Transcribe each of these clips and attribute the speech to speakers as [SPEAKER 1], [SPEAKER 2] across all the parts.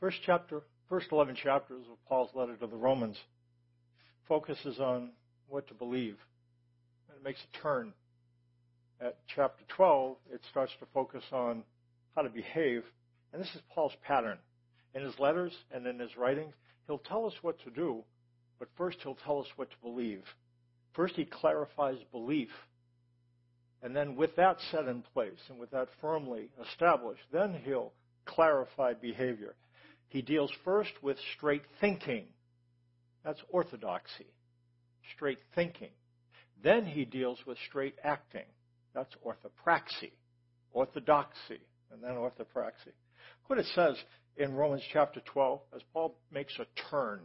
[SPEAKER 1] First chapter, first 11 chapters of Paul's letter to the Romans focuses on what to believe. And it makes a turn. At chapter 12, it starts to focus on how to behave. And this is Paul's pattern. In his letters and in his writings, he'll tell us what to do, but first he'll tell us what to believe. First, he clarifies belief. And then, with that set in place and with that firmly established, then he'll clarify behavior. He deals first with straight thinking. That's orthodoxy. Straight thinking. Then he deals with straight acting. That's orthopraxy. Orthodoxy. And then orthopraxy. Look What it says in Romans chapter 12 as Paul makes a turn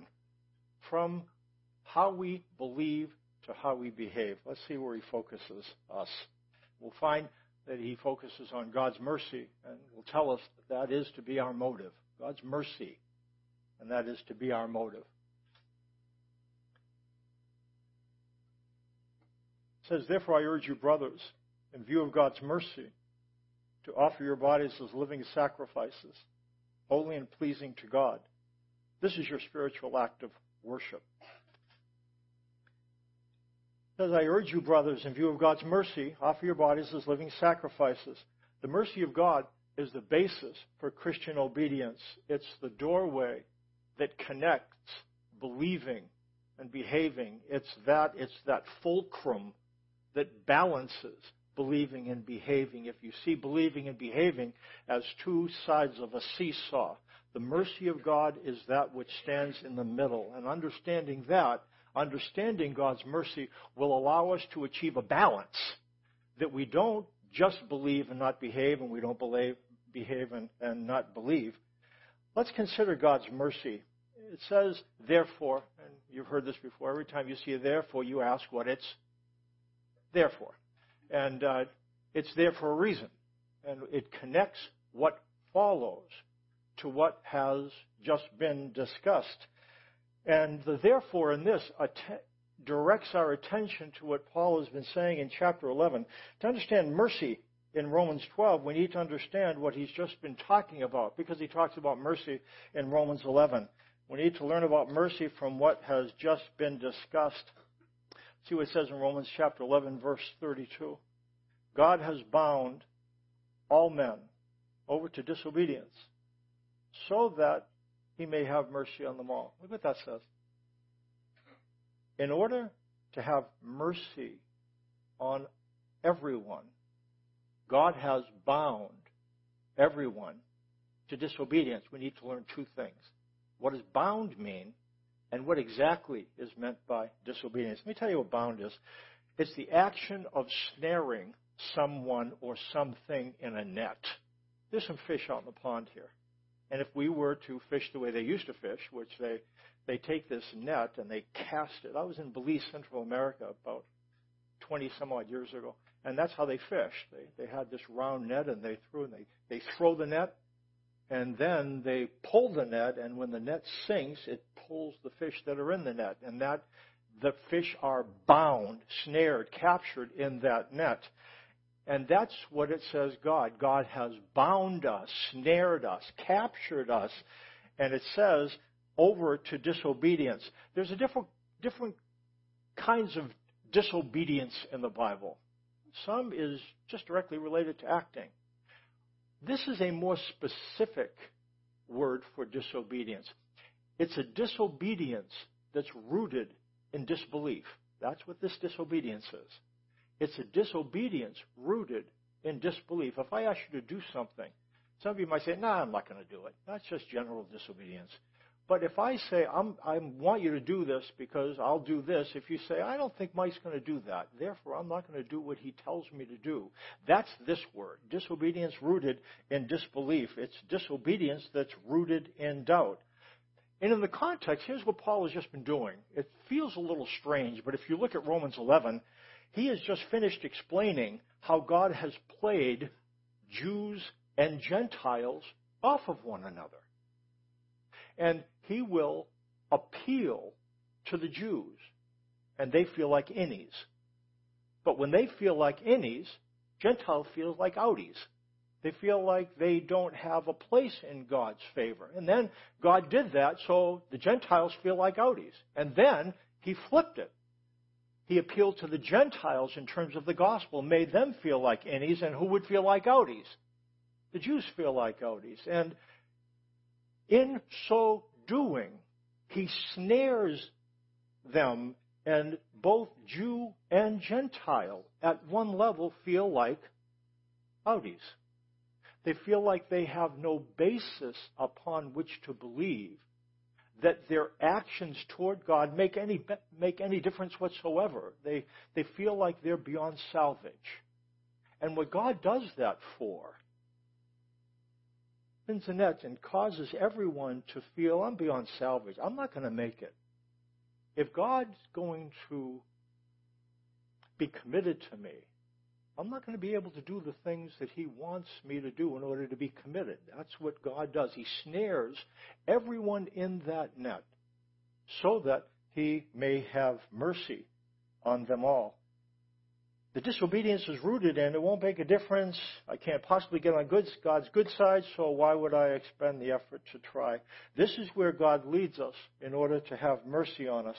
[SPEAKER 1] from how we believe to how we behave. Let's see where he focuses us. We'll find that he focuses on God's mercy and will tell us that that is to be our motive. God's mercy, and that is to be our motive. It says, Therefore I urge you, brothers, in view of God's mercy, to offer your bodies as living sacrifices, holy and pleasing to God. This is your spiritual act of worship. It says, I urge you, brothers, in view of God's mercy, offer your bodies as living sacrifices. The mercy of God is the basis for Christian obedience. It's the doorway that connects believing and behaving. It's that, it's that fulcrum that balances believing and behaving. If you see believing and behaving as two sides of a seesaw, the mercy of God is that which stands in the middle. And understanding that, understanding God's mercy will allow us to achieve a balance that we don't just believe and not behave, and we don't believe, behave and, and not believe. Let's consider God's mercy. It says, therefore, and you've heard this before, every time you see a therefore, you ask what it's there for. And uh, it's there for a reason. And it connects what follows to what has just been discussed. And the therefore in this att- directs our attention to what Paul has been saying in chapter 11. To understand mercy in Romans 12, we need to understand what he's just been talking about because he talks about mercy in Romans 11. We need to learn about mercy from what has just been discussed. See what it says in Romans chapter 11, verse 32. God has bound all men over to disobedience so that he may have mercy on them all. Look what that says. In order to have mercy on everyone, God has bound everyone to disobedience. We need to learn two things. What does bound mean? And what exactly is meant by disobedience? Let me tell you what bound is. It's the action of snaring someone or something in a net. There's some fish out in the pond here. And if we were to fish the way they used to fish, which they, they take this net and they cast it. I was in Belize, Central America about 20 some odd years ago. And that's how they fished. They, they had this round net and they threw and they, they throw the net and then they pull the net and when the net sinks, it pulls the fish that are in the net. And that, the fish are bound, snared, captured in that net. And that's what it says God. God has bound us, snared us, captured us. And it says over to disobedience. There's a different, different kinds of disobedience in the Bible. Some is just directly related to acting. This is a more specific word for disobedience. It's a disobedience that's rooted in disbelief. That's what this disobedience is. It's a disobedience rooted in disbelief. If I ask you to do something, some of you might say, nah, I'm not going to do it. That's just general disobedience. But if I say, I want you to do this because I'll do this, if you say, I don't think Mike's going to do that, therefore I'm not going to do what he tells me to do, that's this word. Disobedience rooted in disbelief. It's disobedience that's rooted in doubt. And in the context, here's what Paul has just been doing. It feels a little strange, but if you look at Romans 11, he has just finished explaining how God has played Jews and Gentiles off of one another. And he will appeal to the Jews, and they feel like innies. But when they feel like innies, Gentile feels like outies. They feel like they don't have a place in God's favor. And then God did that so the Gentiles feel like outies. And then he flipped it. He appealed to the Gentiles in terms of the gospel, made them feel like innies, and who would feel like outies? The Jews feel like outies. And in so doing, he snares them, and both Jew and Gentile at one level feel like outies. They feel like they have no basis upon which to believe that their actions toward God make any, make any difference whatsoever. They, they feel like they're beyond salvage. And what God does that for spins the net and causes everyone to feel, I'm beyond salvage. I'm not going to make it. If God's going to be committed to me, I'm not going to be able to do the things that He wants me to do in order to be committed. That's what God does. He snares everyone in that net so that He may have mercy on them all. The disobedience is rooted in it won't make a difference. I can't possibly get on good, God's good side, so why would I expend the effort to try? This is where God leads us in order to have mercy on us.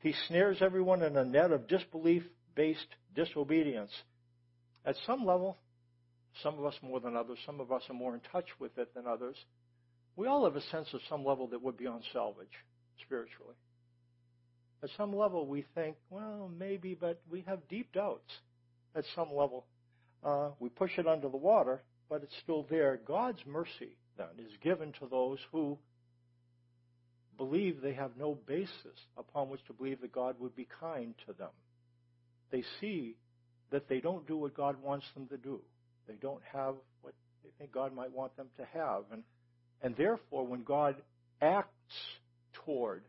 [SPEAKER 1] He snares everyone in a net of disbelief based disobedience. At some level, some of us more than others, some of us are more in touch with it than others. We all have a sense of some level that we're beyond salvage spiritually. At some level, we think, well, maybe, but we have deep doubts at some level. Uh, we push it under the water, but it's still there. God's mercy, then, is given to those who believe they have no basis upon which to believe that God would be kind to them. They see that they don't do what God wants them to do. They don't have what they think God might want them to have. And, and therefore, when God acts toward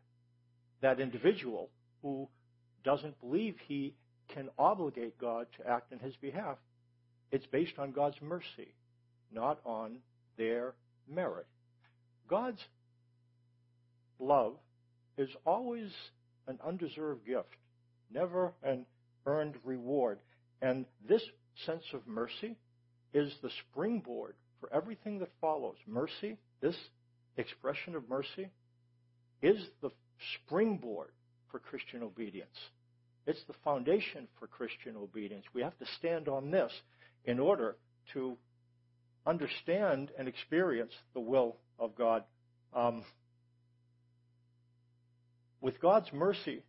[SPEAKER 1] that individual who doesn't believe he can obligate God to act in his behalf, it's based on God's mercy, not on their merit. God's love is always an undeserved gift, never an earned reward. And this sense of mercy is the springboard for everything that follows. Mercy, this expression of mercy, is the springboard for Christian obedience. It's the foundation for Christian obedience. We have to stand on this in order to understand and experience the will of God. Um, with God's mercy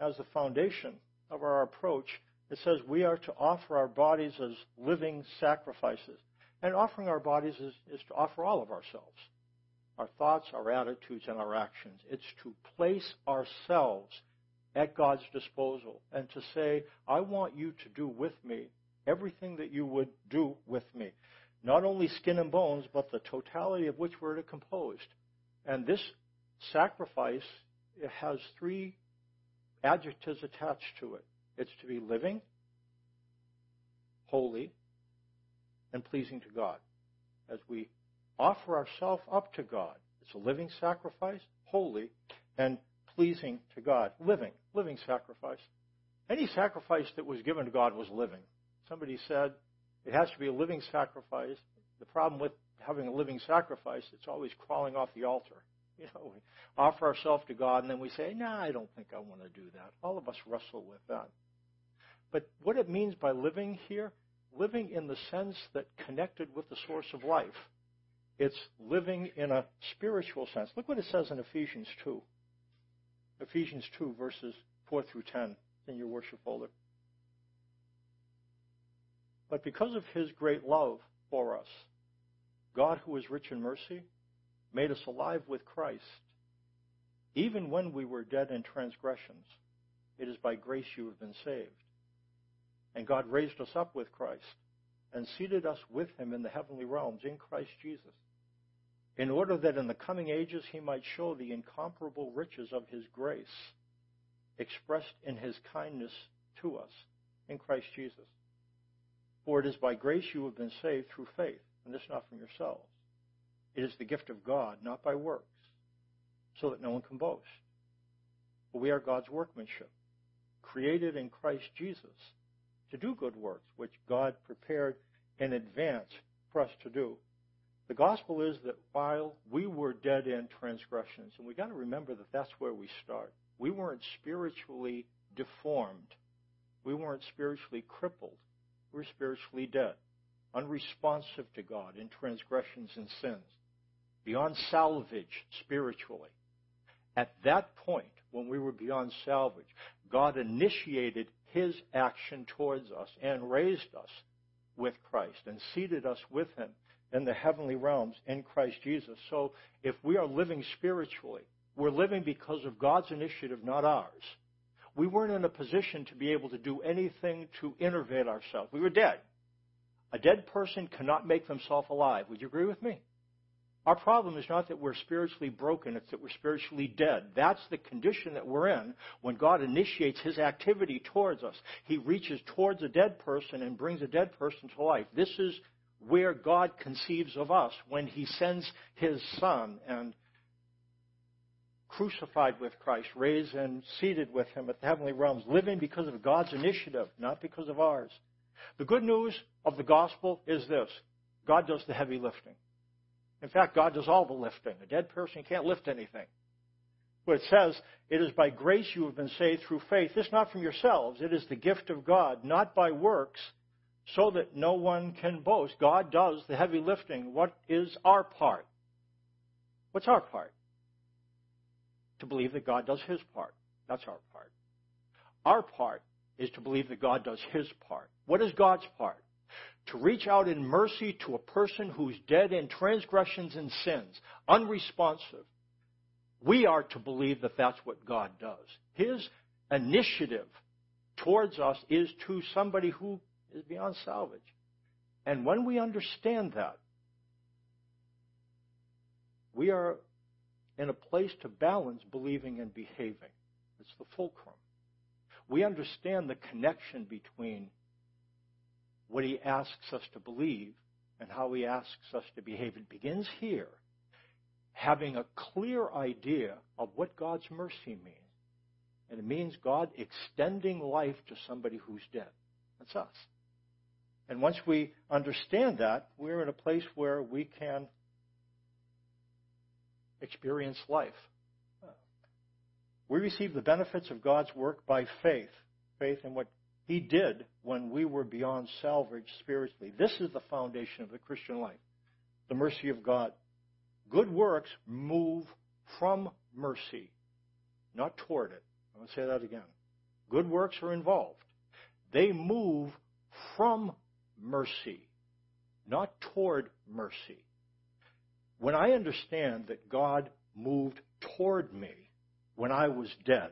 [SPEAKER 1] as the foundation of our approach, it says we are to offer our bodies as living sacrifices. And offering our bodies is, is to offer all of ourselves our thoughts, our attitudes, and our actions. It's to place ourselves at God's disposal and to say, I want you to do with me everything that you would do with me. Not only skin and bones, but the totality of which we're composed. And this sacrifice it has three adjectives attached to it. It's to be living, holy, and pleasing to God. As we offer ourselves up to God, it's a living sacrifice, holy, and pleasing to God. Living, living sacrifice. Any sacrifice that was given to God was living. Somebody said it has to be a living sacrifice. The problem with having a living sacrifice, it's always crawling off the altar. You know, we offer ourselves to God and then we say, nah, I don't think I want to do that. All of us wrestle with that. But what it means by living here, living in the sense that connected with the source of life, it's living in a spiritual sense. Look what it says in Ephesians 2. Ephesians 2, verses 4 through 10 in your worship folder. But because of his great love for us, God, who is rich in mercy, made us alive with Christ. Even when we were dead in transgressions, it is by grace you have been saved. And God raised us up with Christ and seated us with him in the heavenly realms in Christ Jesus, in order that in the coming ages he might show the incomparable riches of his grace expressed in his kindness to us in Christ Jesus. For it is by grace you have been saved through faith, and this not from yourselves. It is the gift of God, not by works, so that no one can boast. But we are God's workmanship, created in Christ Jesus to do good works, which God prepared in advance for us to do. The gospel is that while we were dead in transgressions, and we got to remember that that's where we start. We weren't spiritually deformed. We weren't spiritually crippled. We were spiritually dead, unresponsive to God in transgressions and sins, beyond salvage spiritually. At that point, when we were beyond salvage, God initiated his action towards us and raised us with Christ and seated us with him in the heavenly realms in Christ Jesus. So if we are living spiritually, we're living because of God's initiative, not ours. We weren't in a position to be able to do anything to innovate ourselves. We were dead. A dead person cannot make themselves alive. Would you agree with me? Our problem is not that we're spiritually broken, it's that we're spiritually dead. That's the condition that we're in when God initiates his activity towards us. He reaches towards a dead person and brings a dead person to life. This is where God conceives of us when he sends his son and crucified with Christ, raised and seated with him at the heavenly realms, living because of God's initiative, not because of ours. The good news of the gospel is this God does the heavy lifting. In fact, God does all the lifting. A dead person can't lift anything. But it says, It is by grace you have been saved through faith. This not from yourselves. It is the gift of God, not by works, so that no one can boast. God does the heavy lifting. What is our part? What's our part? To believe that God does his part. That's our part. Our part is to believe that God does his part. What is God's part? to reach out in mercy to a person who's dead in transgressions and sins, unresponsive. We are to believe that that's what God does. His initiative towards us is to somebody who is beyond salvage. And when we understand that, we are in a place to balance believing and behaving. It's the fulcrum. We understand the connection between what he asks us to believe and how he asks us to behave. It begins here, having a clear idea of what God's mercy means. And it means God extending life to somebody who's dead. That's us. And once we understand that, we're in a place where we can experience life. We receive the benefits of God's work by faith, faith in what he did when we were beyond salvage spiritually. This is the foundation of the Christian life the mercy of God. Good works move from mercy, not toward it. I'm going to say that again. Good works are involved. They move from mercy, not toward mercy. When I understand that God moved toward me when I was dead,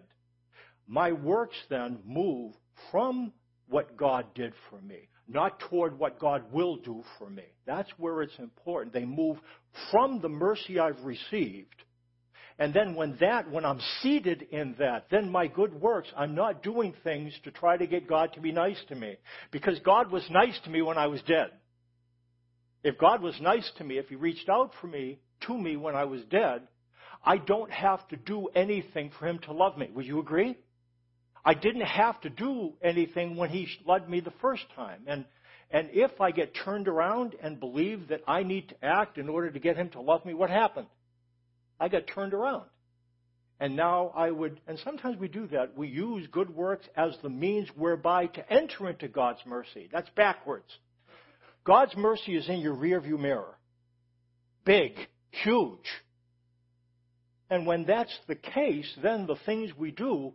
[SPEAKER 1] my works then move from what God did for me, not toward what God will do for me. That's where it's important. They move from the mercy I've received. And then when that, when I'm seated in that, then my good works, I'm not doing things to try to get God to be nice to me. Because God was nice to me when I was dead. If God was nice to me, if He reached out for me, to me when I was dead, I don't have to do anything for Him to love me. Would you agree? I didn't have to do anything when he loved me the first time. And, and if I get turned around and believe that I need to act in order to get him to love me, what happened? I got turned around. And now I would, and sometimes we do that. We use good works as the means whereby to enter into God's mercy. That's backwards. God's mercy is in your rearview mirror. Big, huge. And when that's the case, then the things we do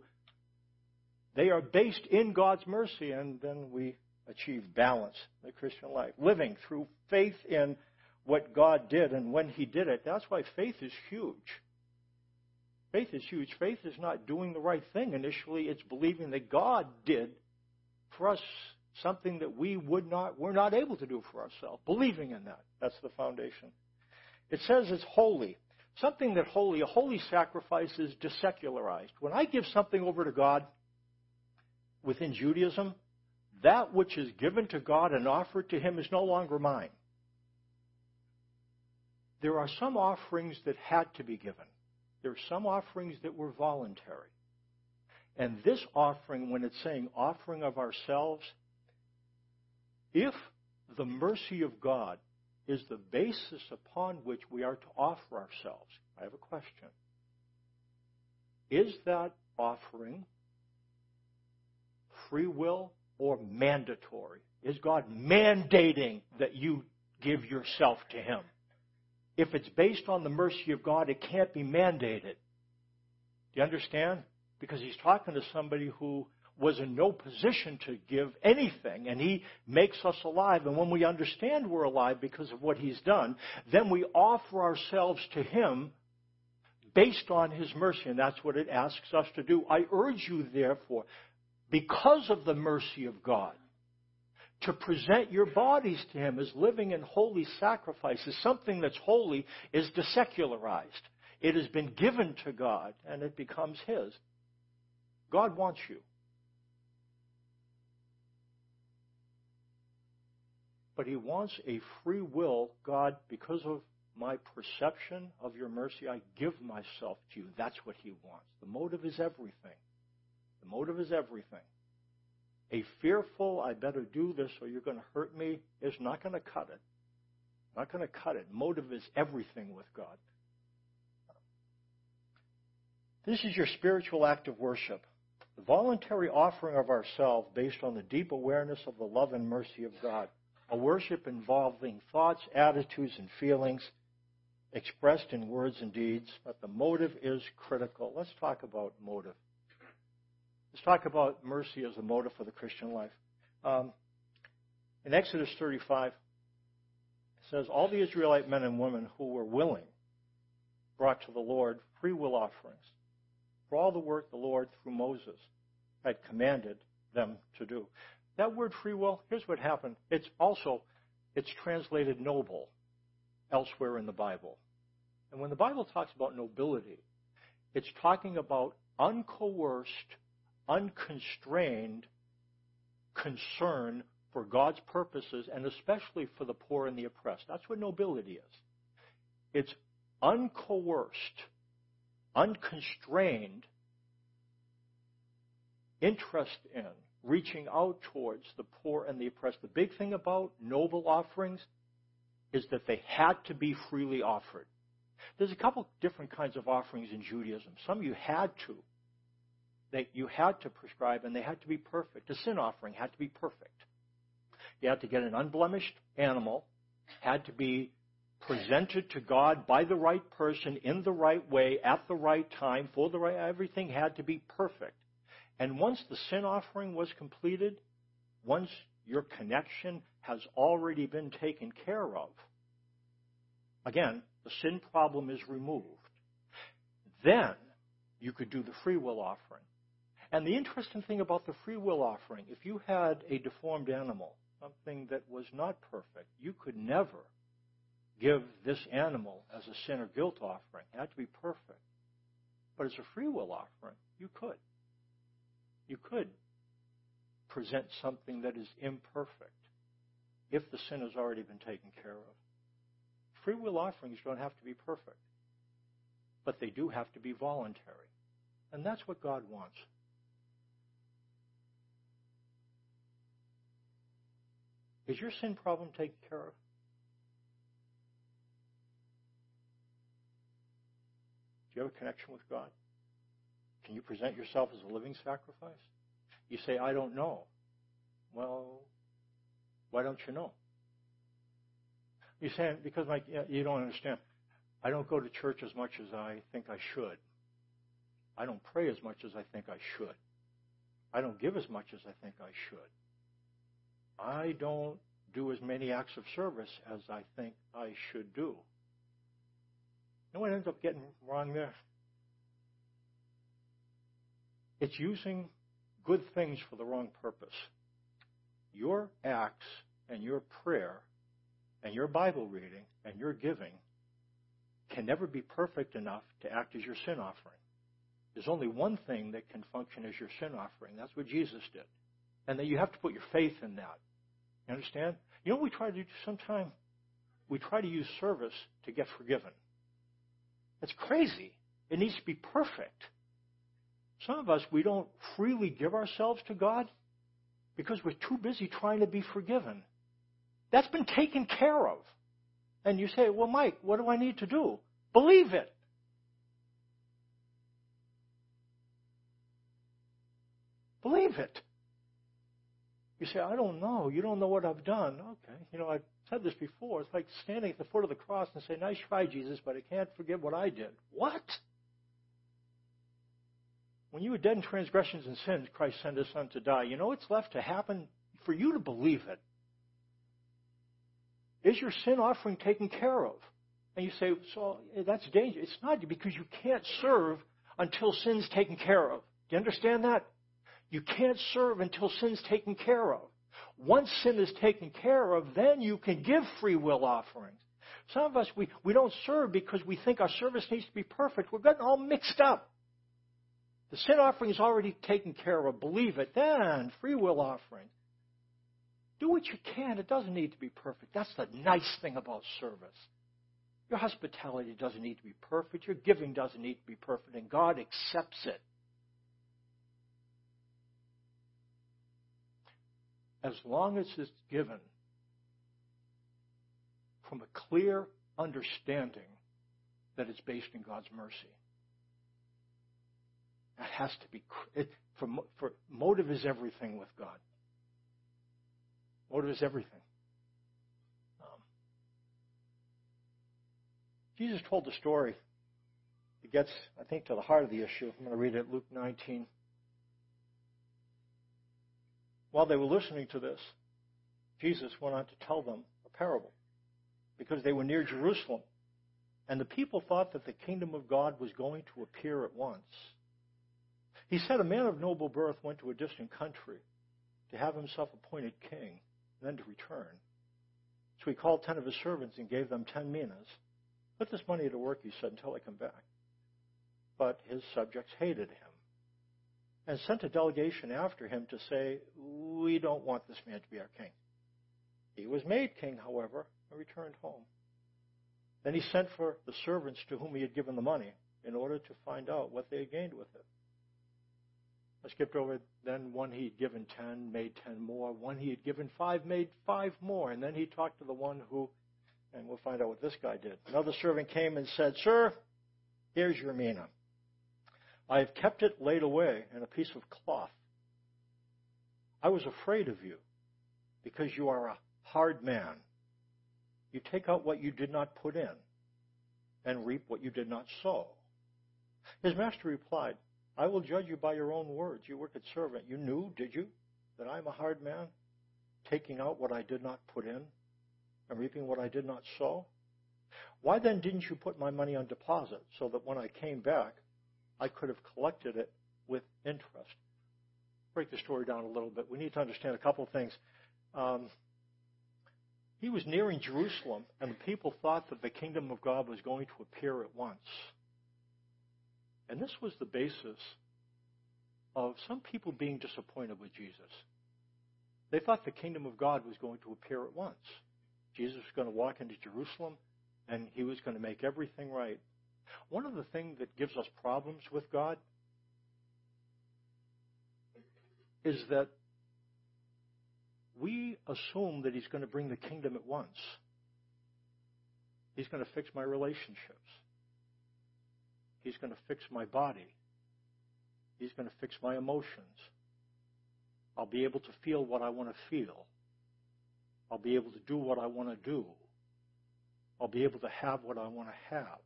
[SPEAKER 1] they are based in God's mercy, and then we achieve balance in the Christian life. Living through faith in what God did and when He did it. That's why faith is huge. Faith is huge. Faith is not doing the right thing initially, it's believing that God did for us something that we would not, we're not able to do for ourselves. Believing in that. That's the foundation. It says it's holy. Something that holy, a holy sacrifice is desecularized. When I give something over to God, within Judaism, that which is given to God and offered to Him is no longer mine. There are some offerings that had to be given. There are some offerings that were voluntary. And this offering, when it's saying offering of ourselves, if the mercy of God is the basis upon which we are to offer ourselves. I have a question. Is that offering free will or mandatory? Is God mandating that you give yourself to Him? If it's based on the mercy of God, it can't be mandated. Do you understand? Because he's talking to somebody who was in no position to give anything, and he makes us alive. And when we understand we're alive because of what he's done, then we offer ourselves to him based on his mercy, and that's what it asks us to do. I urge you, therefore, because of the mercy of God, to present your bodies to him as living and holy sacrifices. Something that's holy is desecularized. It has been given to God, and it becomes his. God wants you. But he wants a free will. God, because of my perception of your mercy, I give myself to you. That's what he wants. The motive is everything. The motive is everything. A fearful, I better do this or you're going to hurt me, is not going to cut it. Not going to cut it. Motive is everything with God. This is your spiritual act of worship. The voluntary offering of ourselves based on the deep awareness of the love and mercy of God. A worship involving thoughts, attitudes, and feelings expressed in words and deeds, but the motive is critical. Let's talk about motive. Let's talk about mercy as a motive for the Christian life. Um, in Exodus 35, it says, All the Israelite men and women who were willing brought to the Lord free will offerings for all the work the Lord, through Moses, had commanded them to do. That word free will, here's what happened. It's also, it's translated noble elsewhere in the Bible. And when the Bible talks about nobility, it's talking about uncoerced, unconstrained concern for God's purposes and especially for the poor and the oppressed. That's what nobility is. It's uncoerced, unconstrained interest in reaching out towards the poor and the oppressed. The big thing about noble offerings is that they had to be freely offered. There's a couple different kinds of offerings in Judaism. Some you had to. They, you had to prescribe, and they had to be perfect. A sin offering had to be perfect. You had to get an unblemished animal, had to be presented to God by the right person in the right way at the right time for the right everything had to be perfect. And once the sin offering was completed, once your connection has already been taken care of, again, the sin problem is removed. Then you could do the free will offering. And the interesting thing about the free will offering, if you had a deformed animal, something that was not perfect, you could never give this animal as a sin or guilt offering. It had to be perfect. But as a free will offering, you could. You could present something that is imperfect if the sin has already been taken care of. Free will offerings don't have to be perfect, but they do have to be voluntary. And that's what God wants. Is your sin problem taken care of? Do you have a connection with God? Can you present yourself as a living sacrifice? You say, I don't know. Well, why don't you know? You say, because my, you don't understand. I don't go to church as much as I think I should. I don't pray as much as I think I should. I don't give as much as I think I should. I don't do as many acts of service as I think I should do. Know what ends up getting wrong there? It's using good things for the wrong purpose. Your acts and your prayer and your Bible reading and your giving can never be perfect enough to act as your sin offering. There's only one thing that can function as your sin offering. That's what Jesus did. And that you have to put your faith in that. You understand? You know what we try to do sometimes? We try to use service to get forgiven. It's crazy. It needs to be perfect. Some of us, we don't freely give ourselves to God because we're too busy trying to be forgiven. That's been taken care of. And you say, Well, Mike, what do I need to do? Believe it. Believe it. You say, I don't know. You don't know what I've done. Okay. You know, I've said this before. It's like standing at the foot of the cross and say, Nice try, Jesus, but I can't forget what I did. What? When you were dead in transgressions and sins, Christ sent his son to die. You know what's left to happen for you to believe it? Is your sin offering taken care of? And you say, so eh, that's dangerous. It's not because you can't serve until sin's taken care of. Do you understand that? You can't serve until sin's taken care of. Once sin is taken care of, then you can give free will offerings. Some of us, we, we don't serve because we think our service needs to be perfect. We're getting all mixed up. The sin offering is already taken care of. Believe it. Then, free will offering. Do what you can. It doesn't need to be perfect. That's the nice thing about service. Your hospitality doesn't need to be perfect. Your giving doesn't need to be perfect. And God accepts it. As long as it's given from a clear understanding that it's based in God's mercy. That has to be, it, for, for motive is everything with God. Motive is everything. Um, Jesus told the story. It gets, I think, to the heart of the issue. I'm going to read it, Luke 19. While they were listening to this, Jesus went on to tell them a parable because they were near Jerusalem. And the people thought that the kingdom of God was going to appear at once. He said, A man of noble birth went to a distant country to have himself appointed king, and then to return. So he called ten of his servants and gave them ten minas. Put this money to work, he said, until I come back. But his subjects hated him and sent a delegation after him to say, We don't want this man to be our king. He was made king, however, and returned home. Then he sent for the servants to whom he had given the money in order to find out what they had gained with it. I skipped over then one he had given ten made ten more. One he had given five made five more. And then he talked to the one who, and we'll find out what this guy did. Another servant came and said, Sir, here's your mina. I have kept it laid away in a piece of cloth. I was afraid of you because you are a hard man. You take out what you did not put in and reap what you did not sow. His master replied, I will judge you by your own words. You wicked servant. You knew, did you, that I am a hard man, taking out what I did not put in and reaping what I did not sow? Why then didn't you put my money on deposit so that when I came back, I could have collected it with interest. Break the story down a little bit. We need to understand a couple of things. Um, he was nearing Jerusalem, and the people thought that the kingdom of God was going to appear at once. And this was the basis of some people being disappointed with Jesus. They thought the kingdom of God was going to appear at once. Jesus was going to walk into Jerusalem, and he was going to make everything right. One of the things that gives us problems with God is that we assume that He's going to bring the kingdom at once. He's going to fix my relationships. He's going to fix my body. He's going to fix my emotions. I'll be able to feel what I want to feel. I'll be able to do what I want to do. I'll be able to have what I want to have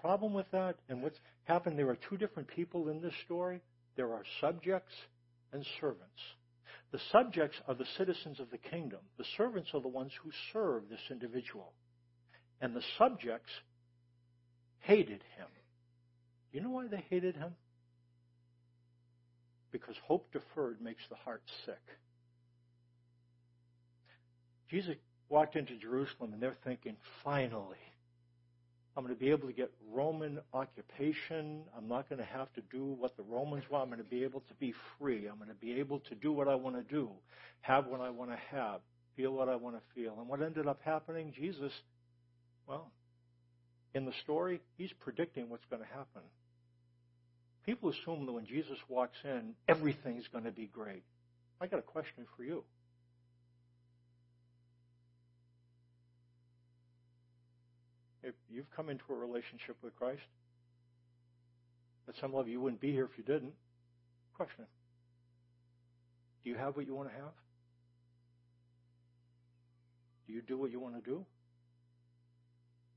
[SPEAKER 1] problem with that and what's happened, there are two different people in this story. There are subjects and servants. The subjects are the citizens of the kingdom. The servants are the ones who serve this individual. And the subjects hated him. You know why they hated him? Because hope deferred makes the heart sick. Jesus walked into Jerusalem and they're thinking, finally, I'm going to be able to get Roman occupation. I'm not going to have to do what the Romans want. I'm going to be able to be free. I'm going to be able to do what I want to do, have what I want to have, feel what I want to feel. And what ended up happening, Jesus, well, in the story, he's predicting what's going to happen. People assume that when Jesus walks in, everything's going to be great. I got a question for you. You've come into a relationship with Christ. At some level, you wouldn't be here if you didn't. Question Do you have what you want to have? Do you do what you want to do?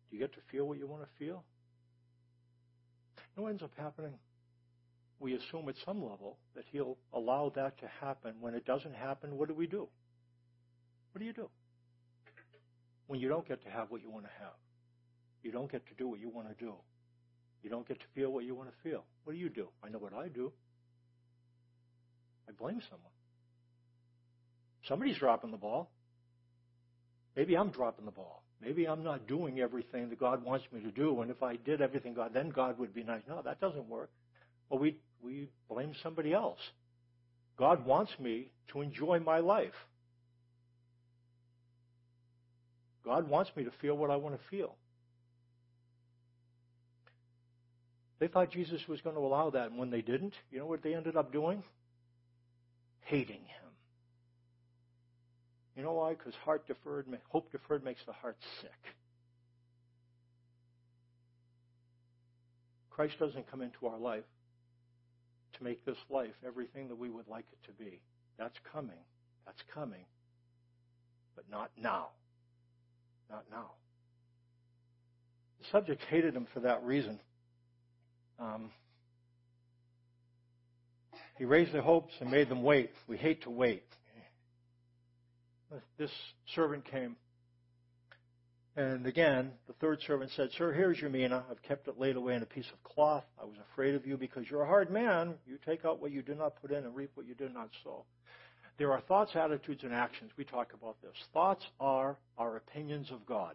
[SPEAKER 1] Do you get to feel what you want to feel? You ends up happening? We assume at some level that He'll allow that to happen. When it doesn't happen, what do we do? What do you do? When you don't get to have what you want to have, you don't get to do what you want to do, you don't get to feel what you want to feel. What do you do? I know what I do. I blame someone. Somebody's dropping the ball. Maybe I'm dropping the ball. Maybe I'm not doing everything that God wants me to do, and if I did everything God, then God would be nice. No, that doesn't work. Well, we we blame somebody else. God wants me to enjoy my life. God wants me to feel what I want to feel. They thought Jesus was going to allow that, and when they didn't, you know what they ended up doing? Hating him. You know why? Because heart deferred, hope deferred makes the heart sick. Christ doesn't come into our life to make this life everything that we would like it to be. That's coming. That's coming. But not now. Not now. The subject hated him for that reason. Um, he raised their hopes and made them wait. We hate to wait this servant came. And again, the third servant said, Sir, here's your mina. I've kept it laid away in a piece of cloth. I was afraid of you because you're a hard man. You take out what you did not put in and reap what you did not sow. There are thoughts, attitudes, and actions. We talk about this. Thoughts are our opinions of God.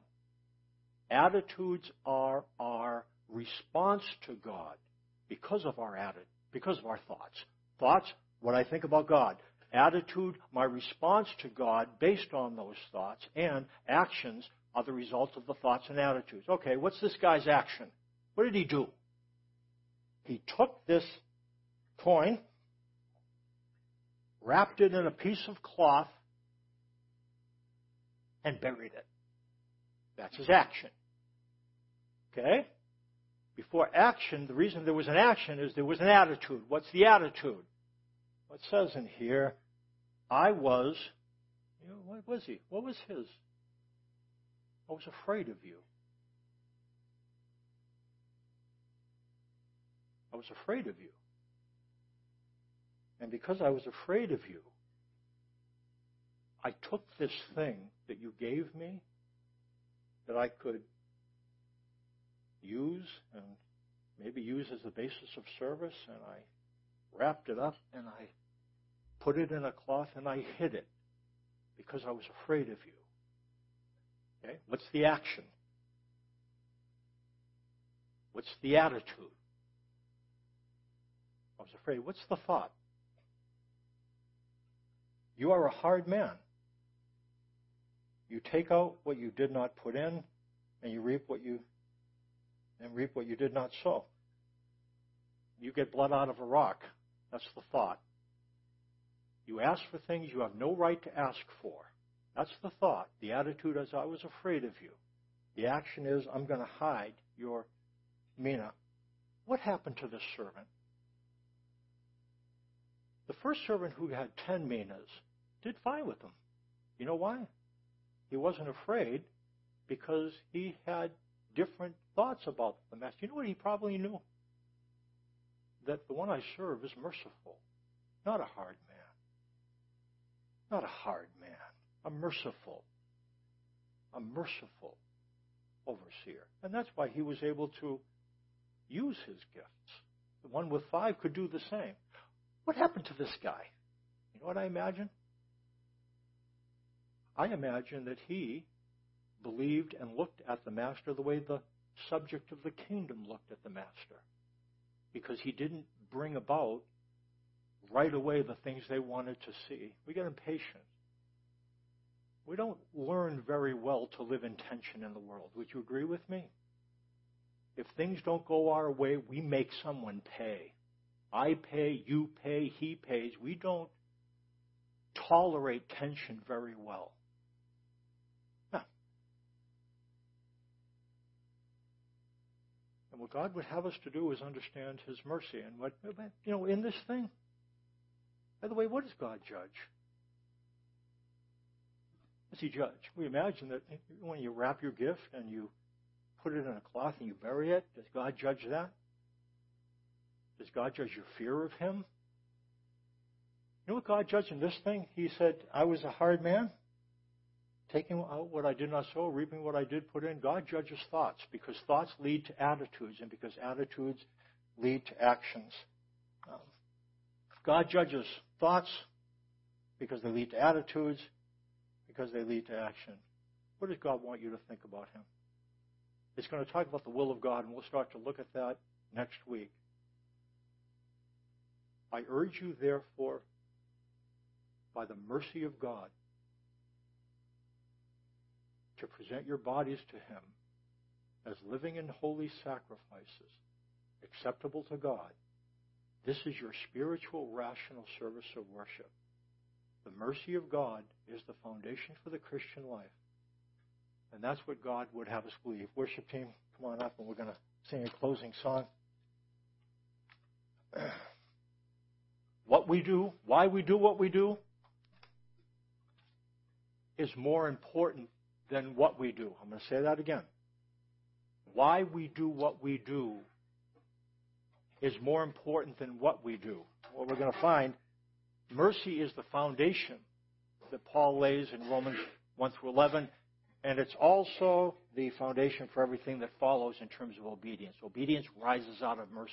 [SPEAKER 1] Attitudes are our response to God because of our attitude, because of our thoughts. Thoughts, what I think about God attitude, my response to God based on those thoughts, and actions are the result of the thoughts and attitudes. Okay, what's this guy's action? What did he do? He took this coin, wrapped it in a piece of cloth, and buried it. That's his action. Okay? Before action, the reason there was an action is there was an attitude. What's the attitude? What says in here, I was, you know, what was he? What was his? I was afraid of you. I was afraid of you. And because I was afraid of you, I took this thing that you gave me that I could use and maybe use as the basis of service, and I wrapped it up and I put it in a cloth and I hid it because I was afraid of you. Okay? What's the action? What's the attitude? I was afraid. What's the thought? You are a hard man. You take out what you did not put in, and you reap what you and reap what you did not sow. You get blood out of a rock. That's the thought. You ask for things you have no right to ask for. That's the thought. The attitude is, I was afraid of you. The action is, I'm going to hide your mina. What happened to this servant? The first servant who had ten minas did fine with them. You know why? He wasn't afraid because he had different thoughts about the master. You know what he probably knew? that the one I serve is merciful, not a hard man. Not a hard man. A merciful, a merciful overseer. And that's why he was able to use his gifts. The one with five could do the same. What happened to this guy? You know what I imagine? I imagine that he believed and looked at the master the way the subject of the kingdom looked at the master because he didn't bring about right away the things they wanted to see. We get impatient. We don't learn very well to live in tension in the world. Would you agree with me? If things don't go our way, we make someone pay. I pay, you pay, he pays. We don't tolerate tension very well. What God would have us to do is understand His mercy. And what, you know, in this thing, by the way, what does God judge? Does He judge? We imagine that when you wrap your gift and you put it in a cloth and you bury it, does God judge that? Does God judge your fear of Him? You know what God judged in this thing? He said, I was a hard man, taking out what I did not sow, reaping what I did put in. God judges thoughts because thoughts lead to attitudes, and because attitudes lead to actions. Um, God judges thoughts because they lead to attitudes, because they lead to action. What does God want you to think about Him? It's going to talk about the will of God, and we'll start to look at that next week. I urge you, therefore, by the mercy of God, to present your bodies to Him as living and holy sacrifices, acceptable to God. This is your spiritual, rational service of worship. The mercy of God is the foundation for the Christian life. And that's what God would have us believe. Worship team, come on up and we're going to sing a closing song. What we do, why we do what we do, is more important than what we do. I'm going to say that again. Why we do what we do is more important than what we do. What we're going to find, mercy is the foundation that Paul lays in Romans 1 through 11, and it's also the foundation for everything that follows in terms of obedience. Obedience rises out of mercy.